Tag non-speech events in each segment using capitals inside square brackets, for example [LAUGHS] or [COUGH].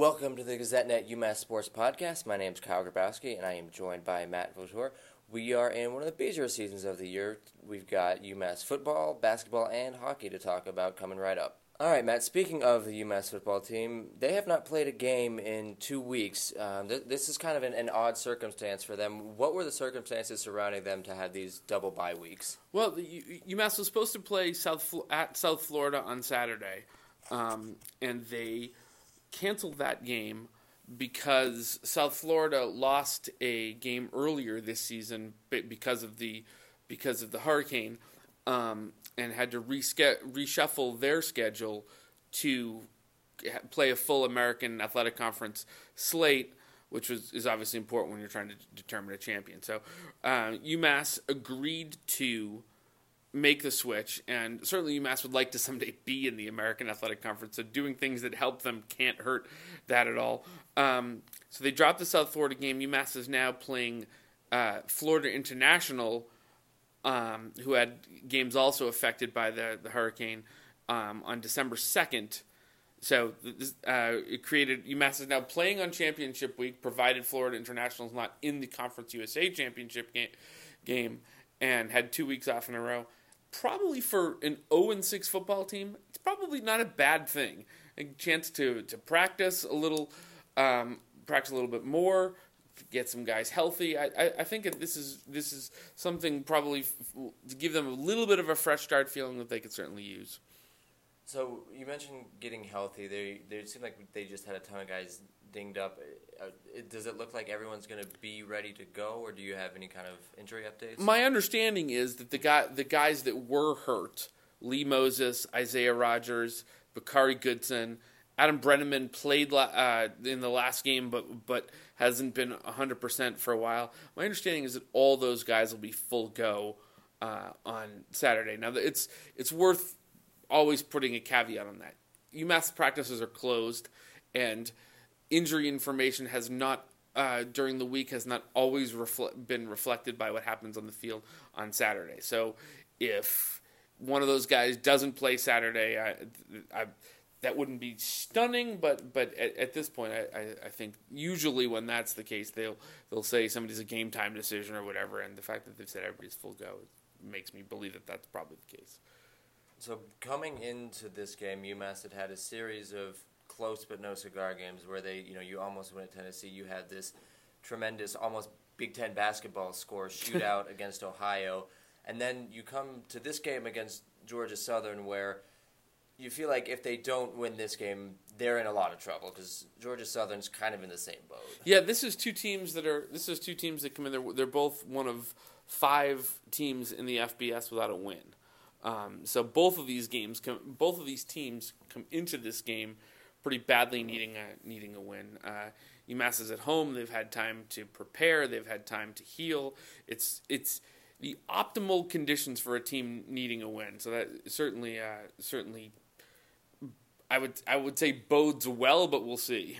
Welcome to the GazetteNet UMass Sports Podcast. My name is Kyle Grabowski, and I am joined by Matt Vautour. We are in one of the busier seasons of the year. We've got UMass football, basketball, and hockey to talk about coming right up. All right, Matt. Speaking of the UMass football team, they have not played a game in two weeks. Um, th- this is kind of an, an, odd circumstance for them. What were the circumstances surrounding them to have these double bye weeks? Well, UMass was supposed to play South at South Florida on Saturday, um, and they canceled that game because South Florida lost a game earlier this season because of the because of the hurricane, um, and had to reshuffle their schedule to play a full American Athletic Conference slate, which was is obviously important when you're trying to determine a champion. So uh, UMass agreed to make the switch, and certainly UMass would like to someday be in the American Athletic Conference. So doing things that help them can't hurt that at all. Um, so they dropped the South Florida game. UMass is now playing uh, Florida International, um, who had games also affected by the the hurricane um, on December second. So uh, it created UMass is now playing on championship week, provided Florida International is not in the Conference USA championship game, game and had two weeks off in a row probably for an 0 6 football team, it's probably not a bad thing. A chance to, to practice a little, um, practice a little bit more, get some guys healthy. I, I, I, think this is this is something probably f- to give them a little bit of a fresh start feeling that they could certainly use. So you mentioned getting healthy. They they seem like they just had a ton of guys dinged up. Uh, does it look like everyone's going to be ready to go, or do you have any kind of injury updates? My understanding is that the guy, the guys that were hurt, Lee Moses, Isaiah Rodgers, Bakari Goodson, Adam Breneman played uh, in the last game, but but hasn't been 100% for a while. My understanding is that all those guys will be full go uh, on Saturday. Now, it's it's worth always putting a caveat on that. UMass practices are closed, and injury information has not uh, during the week has not always been reflected by what happens on the field on Saturday. So if one of those guys doesn't play Saturday, I, I, that wouldn't be stunning, but but at, at this point, I, I, I, think usually when that's the case, they'll they'll say somebody's a game time decision or whatever, and the fact that they've said everybody's full go makes me believe that that's probably the case. So coming into this game, UMass had had a series of close but no cigar games where they, you know, you almost went at Tennessee. You had this tremendous, almost Big Ten basketball score [LAUGHS] shootout against Ohio, and then you come to this game against Georgia Southern where you feel like if they don't win this game, they're in a lot of trouble because Georgia Southern's kind of in the same boat. Yeah, this is two teams that are. This is two teams that come in. They're, they're both one of five teams in the FBS without a win. Um, so both of these games, come, both of these teams come into this game pretty badly needing a needing a win. Uh, UMass is at home. They've had time to prepare. They've had time to heal. It's it's the optimal conditions for a team needing a win. So that certainly uh, certainly I would I would say bodes well, but we'll see.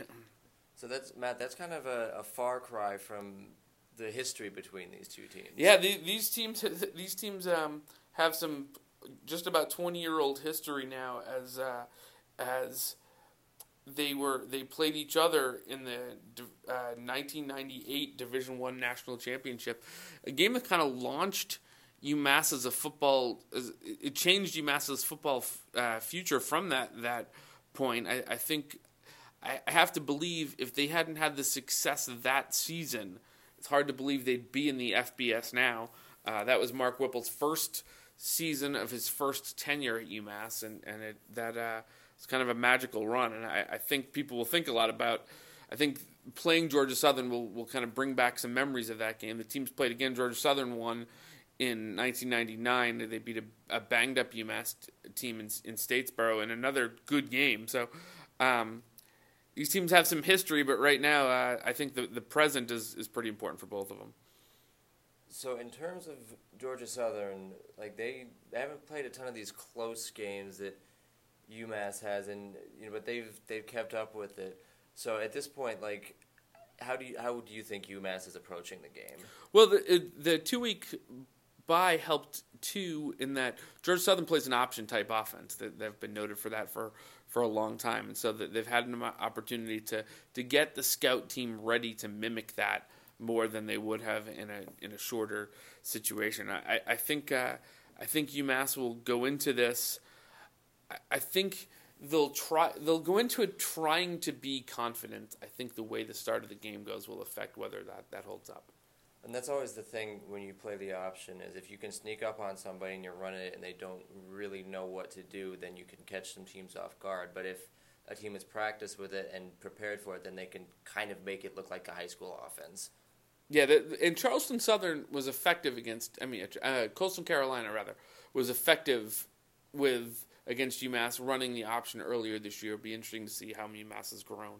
So that's Matt. That's kind of a, a far cry from the history between these two teams. Yeah, the, these teams [LAUGHS] these teams um, have some just about twenty year old history now as uh, as they were they played each other in the uh, 1998 Division One national championship, a game that kind of launched UMass as a football. It changed UMass's football uh, future from that that point. I, I think I have to believe if they hadn't had the success that season, it's hard to believe they'd be in the FBS now. Uh, that was Mark Whipple's first season of his first tenure at UMass, and and it, that uh, it's kind of a magical run, and I, I, think people will think a lot about. I think playing Georgia Southern will, will kind of bring back some memories of that game. The teams played again. Georgia Southern won in 1999. They beat a, a banged up UMass team in, in, Statesboro in another good game. So um, these teams have some history, but right now uh, I think the, the present is, is pretty important for both of them. So in terms of Georgia Southern, like they, they haven't played a ton of these close games that – UMass has, and you know, but they've they've kept up with it. So at this point, like, how do you how do you think UMass is approaching the game? Well, the the two week bye helped too in that Georgia Southern plays an option type offense. They've been noted for that for for a long time, and so they've had an opportunity to to get the scout team ready to mimic that more than they would have in a in a shorter situation. I I think uh, I think UMass will go into this. I, I think they'll try they'll go into it trying to be confident. I think the way the start of the game goes will affect whether that, that holds up. And that's always the thing when you play the option is if you can sneak up on somebody and you run it and they don't really know what to do, then you can catch some teams off guard. But if a team has practiced with it and prepared for it, then they can kind of make it look like a high school offense. Yeah, the, and Charleston Southern was effective against. I mean, uh, Coastal Carolina rather was effective with against UMass running the option earlier this year. It'll be interesting to see how UMass has grown.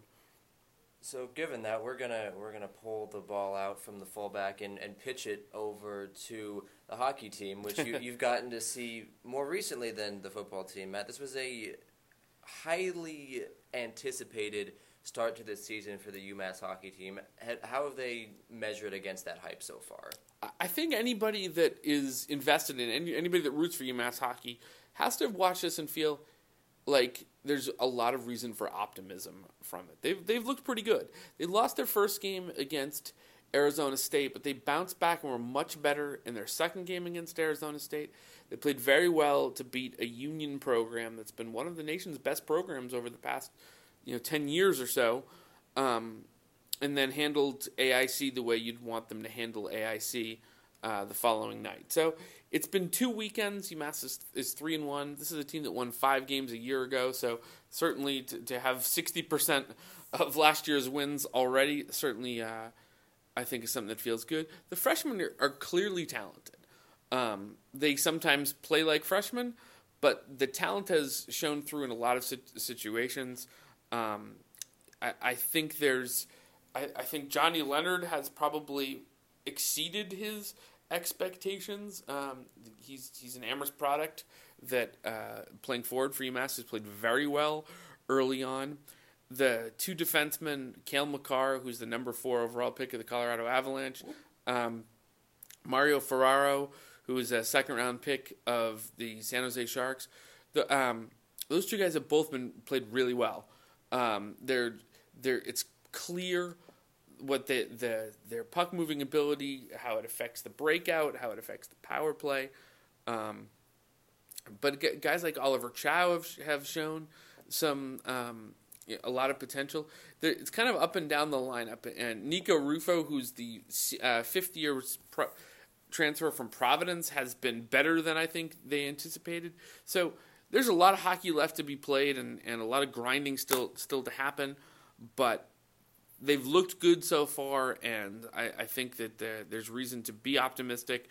So given that we're gonna we're gonna pull the ball out from the fullback and, and pitch it over to the hockey team, which you, [LAUGHS] you've gotten to see more recently than the football team. Matt, this was a highly anticipated start to this season for the UMass hockey team. How have they measured against that hype so far? I think anybody that is invested in any, anybody that roots for UMass hockey has to watch this and feel like there's a lot of reason for optimism from it. They've they've looked pretty good. They lost their first game against Arizona State, but they bounced back and were much better in their second game against Arizona State. They played very well to beat a Union program that's been one of the nation's best programs over the past you know ten years or so, um, and then handled AIC the way you'd want them to handle AIC uh, the following night. So it's been two weekends. UMass is, is three and one. This is a team that won five games a year ago, so certainly to, to have sixty percent of last year's wins already, certainly uh, I think is something that feels good. The freshmen are, are clearly talented. Um, they sometimes play like freshmen, but the talent has shown through in a lot of situations. Um, I, I, think there's, I, I think Johnny Leonard has probably exceeded his expectations. Um, he's he's an Amherst product that uh, playing forward for UMass has played very well early on. The two defensemen, Cale Makar, who's the number four overall pick of the Colorado Avalanche, um, Mario Ferraro, who is a second round pick of the San Jose Sharks. The, um, those two guys have both been played really well. Um, they're they're it's clear what the, the their puck moving ability, how it affects the breakout, how it affects the power play. Um, but guys like Oliver Chau have, have shown some um, a lot of potential. It's kind of up and down the lineup. And Niko Rufo, who's the uh, fifth year pro- transfer from Providence, has been better than I think they anticipated. So there's a lot of hockey left to be played, and, and a lot of grinding still still to happen. But they've looked good so far, and I, I think that there's reason to be optimistic.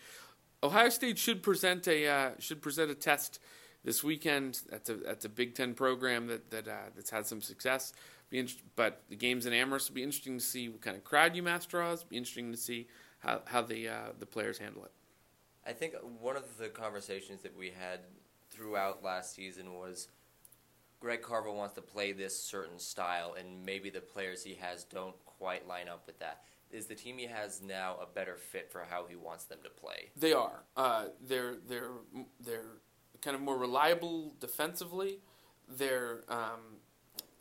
Ohio State should present a uh, should present a test this weekend. That's a that's a Big Ten program that that uh, that's had some success. But the games in Amherst will be interesting to see what kind of crowd UMass draws. Be interesting to see how how the uh, the players handle it. I think one of the conversations that we had throughout last season was Greg Carvel wants to play this certain style, and maybe the players he has don't quite line up with that. Is the team he has now a better fit for how he wants them to play? They are. Uh, they're they're they're kind of more reliable defensively. They're um,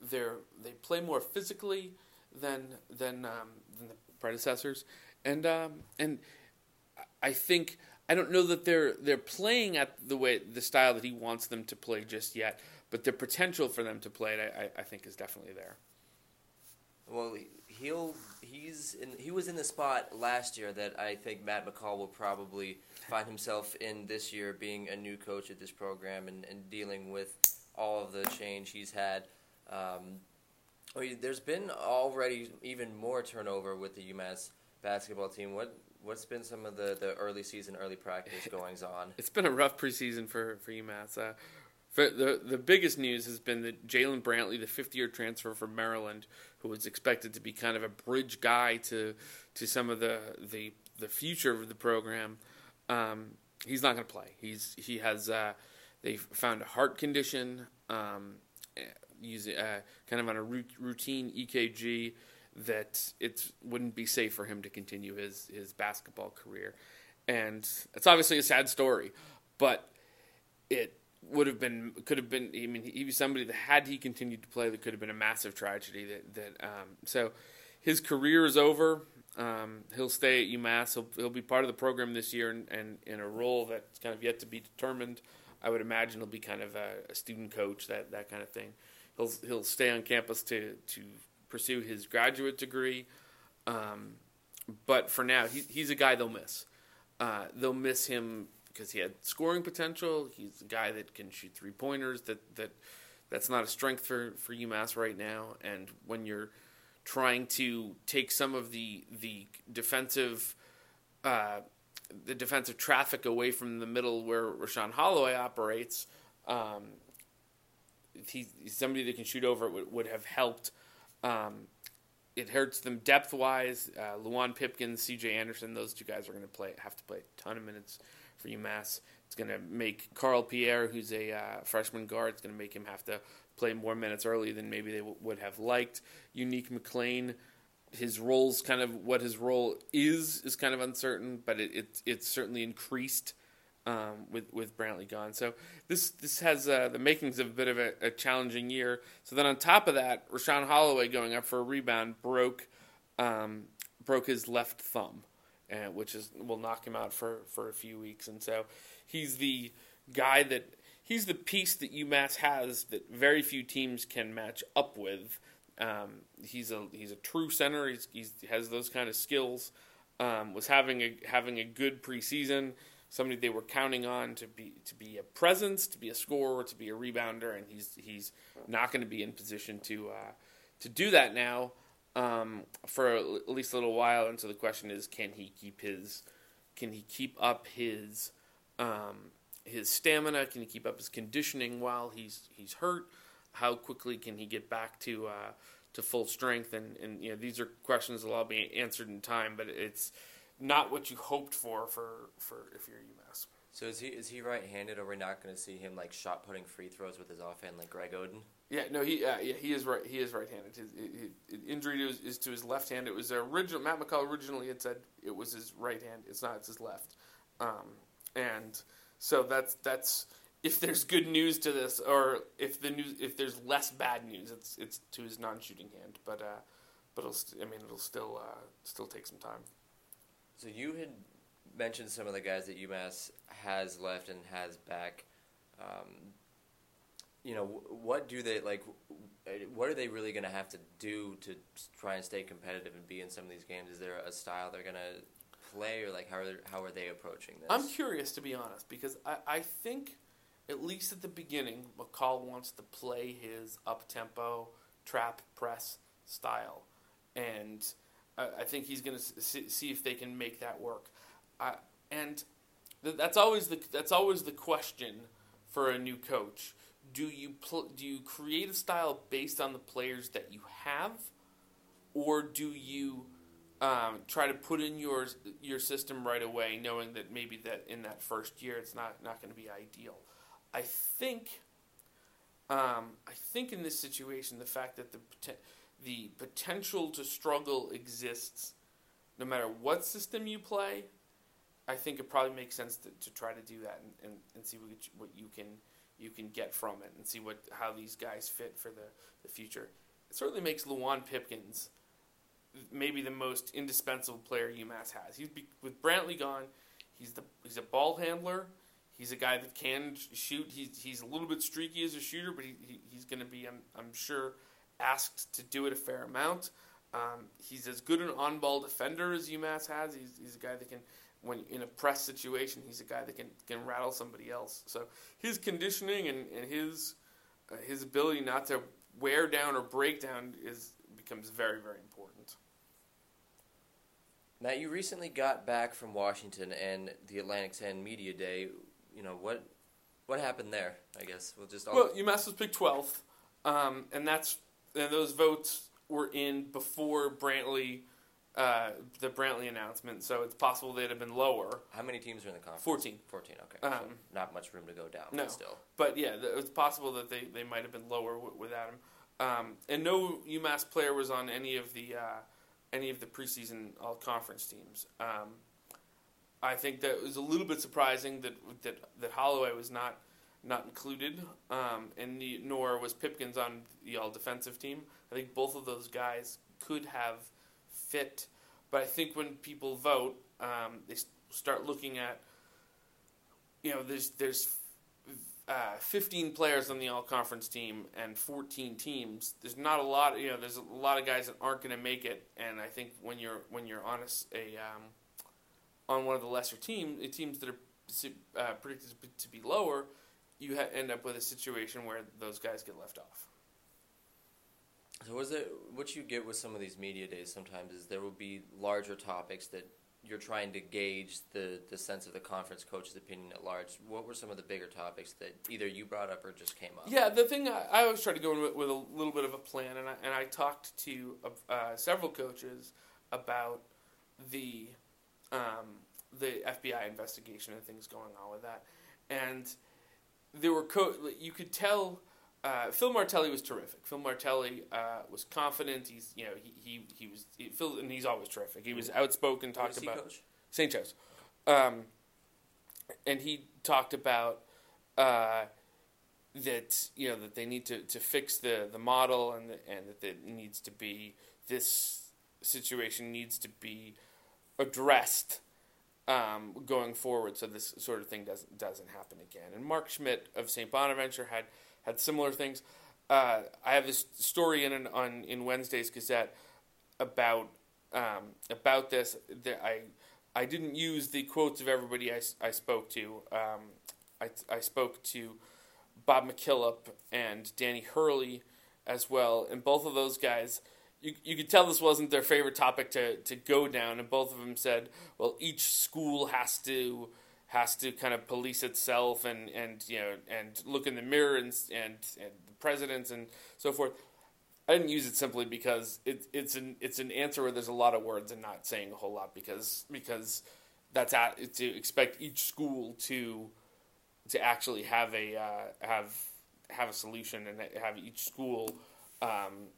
they're they play more physically than than um, than the predecessors, and um, and I think I don't know that they're they're playing at the way the style that he wants them to play just yet but the potential for them to play it, I, I think, is definitely there. Well, he'll he's in, he was in the spot last year that I think Matt McCall will probably find himself in this year, being a new coach at this program and, and dealing with all of the change he's had. Um, there's been already even more turnover with the UMass basketball team. What what's been some of the, the early season, early practice [LAUGHS] goings on? It's been a rough preseason for for UMass. Uh, the the biggest news has been that Jaylen Brantley, the fifth year transfer from Maryland, who was expected to be kind of a bridge guy to to some of the the, the future of the program, um, he's not going to play. He's he has uh, they found a heart condition, um, using uh, kind of on a routine EKG that it wouldn't be safe for him to continue his his basketball career, and it's obviously a sad story, but it would have been could have been. I mean, he was somebody that had he continued to play, that could have been a massive tragedy. That that um, so his career is over. Um, he'll stay at UMass. He'll, he'll be part of the program this year, and, and in a role that's kind of yet to be determined. I would imagine he'll be kind of a, a student coach, that that kind of thing. He'll he'll stay on campus to to pursue his graduate degree. Um, but for now, he, he's a guy they'll miss. Uh, they'll miss him because he had scoring potential. He's a guy that can shoot three pointers. That that that's not a strength for for UMass right now. And when you're trying to take some of the the defensive uh, the defensive traffic away from the middle where Rashaan Holloway operates, um, somebody that can shoot over it would, would have helped. Um, it hurts them depth wise. Uh, Luwane Pipkins, C.J. Anderson, those two guys are going to play have to play a ton of minutes for UMass. It's going to make Carl Pierre, who's a uh, freshman guard, it's going to make him have to play more minutes early than maybe they w- would have liked. Unique McLean, his role's kind of what his role is is kind of uncertain, but it, it it's certainly increased um, with with Brantley gone. So this this has uh, the makings of a bit of a, a, challenging year. So then on top of that, Rashaan Holloway going up for a rebound broke um, broke his left thumb, uh, which is will knock him out for for a few weeks. And so he's the guy that he's the piece that UMass has that very few teams can match up with. Um, he's a he's a true center. He's, he's he has those kind of skills. Um, was having a having a good preseason somebody they were counting on to be to be a presence, to be a scorer, to be a rebounder, and he's he's not going to be in position to uh, to do that now um, for at least a little while. And so the question is, can he keep his can he keep up his um, his stamina? Can he keep up his conditioning while he's he's hurt? How quickly can he get back to uh, to full strength? And, and you know these are questions that'll all be answered in time, but it's not what you hoped for for, for if you're UMass. So is he is he right-handed, or we're not going to see him like shot putting free throws with his offhand like Greg Oden? Yeah, no, he uh, yeah he is right. He is right-handed. His, his injury is, is to his left hand. It was original. Matt McCall originally had said it was his right hand. It's not. It's his left. Um, and so that's that's if there's good news to this, or if the news if there's less bad news, it's it's to his non-shooting hand. But uh, but it'll st- I mean it'll still uh, still take some time. So you had mentioned some of the guys that UMass has left and has back. Um, you know, what do they like? What are they really going to have to do to try and stay competitive and be in some of these games? Is there a style they're going to play, or like how are they, how are they approaching this? I'm curious to be honest because I, I think at least at the beginning, McCall wants to play his up tempo trap press style, and I, think he's going to see if they can make that work. Uh, and th- that's always the that's always the question for a new coach. Do you pl- do you create a style based on the players that you have, or do you um, try to put in your your system right away, knowing that maybe that in that first year it's not not going to be ideal? I think. Um, I think in this situation, the fact that the the potential to struggle exists no matter what system you play. I think it probably makes sense to, to try to do that and, and, and see what, you, what you can you can get from it and see what how these guys fit for the, the future. It certainly makes Luwane Pipkins maybe the most indispensable player UMass has. He's with Brantley gone. He's the he's a ball handler. He's a guy that can shoot. He's he's a little bit streaky as a shooter, but he, he he's going to be I'm I'm sure asked to do it a fair amount. Um, he's as good an on-ball defender as UMass has. He's, he's a guy that can, when in a press situation, he's a guy that can, can rattle somebody else. So his conditioning and, and his uh, his ability not to wear down or break down is becomes very very important. Matt, you recently got back from Washington and the Atlantic 10 Media Day. You know what what happened there? I guess we'll just. All... Well, UMass was picked 12th, um, and that's and those votes were in before Brantley, uh, the Brantley announcement. So it's possible they'd have been lower. How many teams are in the conference? Fourteen. Fourteen. Okay. Um, so not much room to go down. No. But still. But yeah, it's possible that they, they might have been lower w- without him. Um, and no UMass player was on any of the uh, any of the preseason all conference teams. Um, I think that it was a little bit surprising that that, that Holloway was not not included, um, and the, nor was Pipkins on the all defensive team. I think both of those guys could have fit, but I think when people vote, um, they start looking at you know there's there's uh, 15 players on the all conference team and 14 teams. There's not a lot. You know, there's a lot of guys that aren't going to make it, and I think when you're when you're on a, a um, on one of the lesser teams, teams that are uh, predicted to be lower, you ha- end up with a situation where those guys get left off. So, was it what you get with some of these media days? Sometimes is there will be larger topics that you're trying to gauge the, the sense of the conference coach's opinion at large. What were some of the bigger topics that either you brought up or just came up? Yeah, the thing I, I always try to go in with, with, a little bit of a plan, and I, and I talked to uh, several coaches about the um, the FBI investigation and things going on with that, and there were co- you could tell. Uh, Phil Martelli was terrific. Phil Martelli uh, was confident. He's you know he he, he was he, Phil and he's always terrific. He was outspoken. Talked about St. Joe's, um, and he talked about uh, that you know that they need to, to fix the, the model and the, and that it needs to be this situation needs to be addressed um, going forward, so this sort of thing doesn't doesn't happen again. And Mark Schmidt of St. Bonaventure had had similar things. Uh, I have this story in an, on in Wednesday's Gazette about um, about this. That I I didn't use the quotes of everybody I, I spoke to. Um, I I spoke to Bob McKillop and Danny Hurley as well, and both of those guys you, you could tell this wasn't their favorite topic to, to go down, and both of them said, well, each school has to has to kind of police itself and, and you know and look in the mirror and, and and the presidents and so forth. I didn't use it simply because it, it's an it's an answer where there's a lot of words and not saying a whole lot because because that's at, to expect each school to to actually have a uh, have have a solution and have each school um,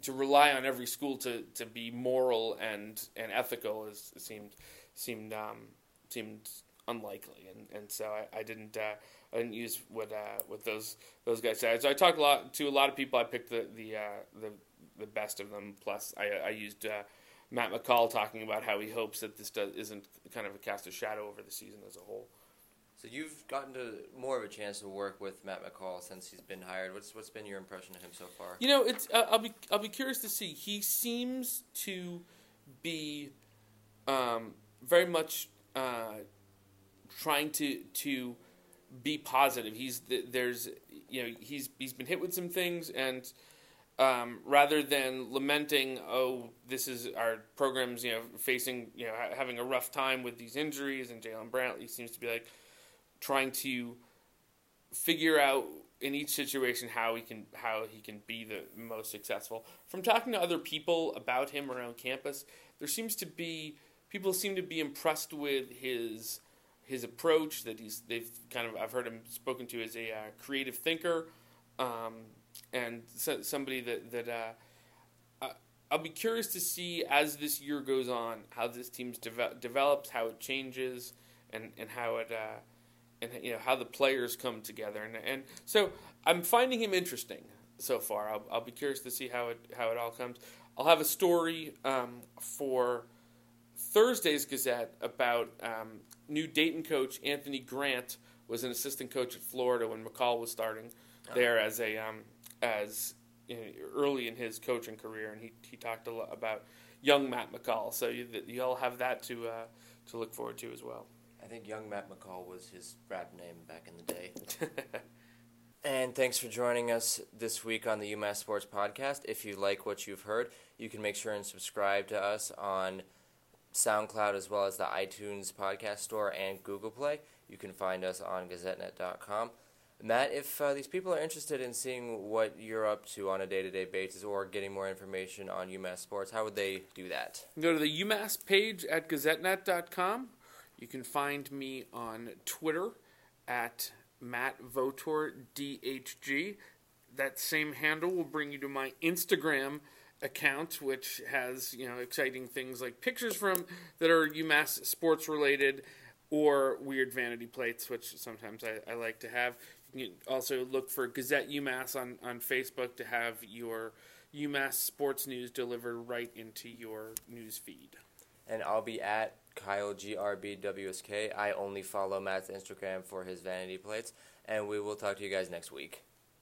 to rely on every school to, to be moral and, and ethical is seemed seemed um, seemed unlikely, and, and so I, I didn't uh, I didn't use what uh, what those those guys said. So I talked a lot to a lot of people. I picked the the uh, the, the best of them. Plus, I, I used uh, Matt McCall talking about how he hopes that this does, isn't kind of a cast a shadow over the season as a whole. So you've gotten to more of a chance to work with Matt McCall since he's been hired. What's what's been your impression of him so far? You know, it's uh, I'll be I'll be curious to see. He seems to be um, very much uh, trying to to be positive. He's there's you know he's he's been hit with some things and. Um, rather than lamenting, oh, this is our program's, you know, facing, you know, ha- having a rough time with these injuries, and Jaylen Brantley seems to be like, trying to figure out in each situation how he can how he can be the most successful. From talking to other people about him around campus, there seems to be people seem to be impressed with his his approach. That he's they've kind of I've heard him spoken to as a uh, creative thinker, um, and so, somebody that that. Uh, I'll be curious to see as this year goes on how this team deve- develops, how it changes, and, and how it uh, and you know how the players come together, and and so I'm finding him interesting so far. I'll, I'll be curious to see how it how it all comes. I'll have a story um, for Thursday's Gazette about um, new Dayton coach Anthony Grant was an assistant coach at Florida when McCall was starting oh. there as a um, as you know, early in his coaching career, and he he talked a lot about young Matt McCall. So you, you'll have that to uh, to look forward to as well. I think young Matt McCall was his rap name back in the day. [LAUGHS] and thanks for joining us this week on the UMass Sports Podcast. If you like what you've heard, you can make sure and subscribe to us on SoundCloud as well as the iTunes podcast store and Google Play. You can find us on gazettenet.com. Matt, if uh, these people are interested in seeing what you're up to on a day to day basis or getting more information on UMass Sports, how would they do that? Go to the UMass page at gazettenet.com you can find me on Twitter at Matt DHG. That same handle will bring you to my Instagram account, which has you know exciting things like pictures from that are UMass sports related, or weird vanity plates, which sometimes I, I like to have. You can also look for Gazette UMass on, on Facebook to have your UMass sports news delivered right into your news feed. And I'll be at Kyle GRBWSK. I only follow Matt's Instagram for his vanity plates. And we will talk to you guys next week.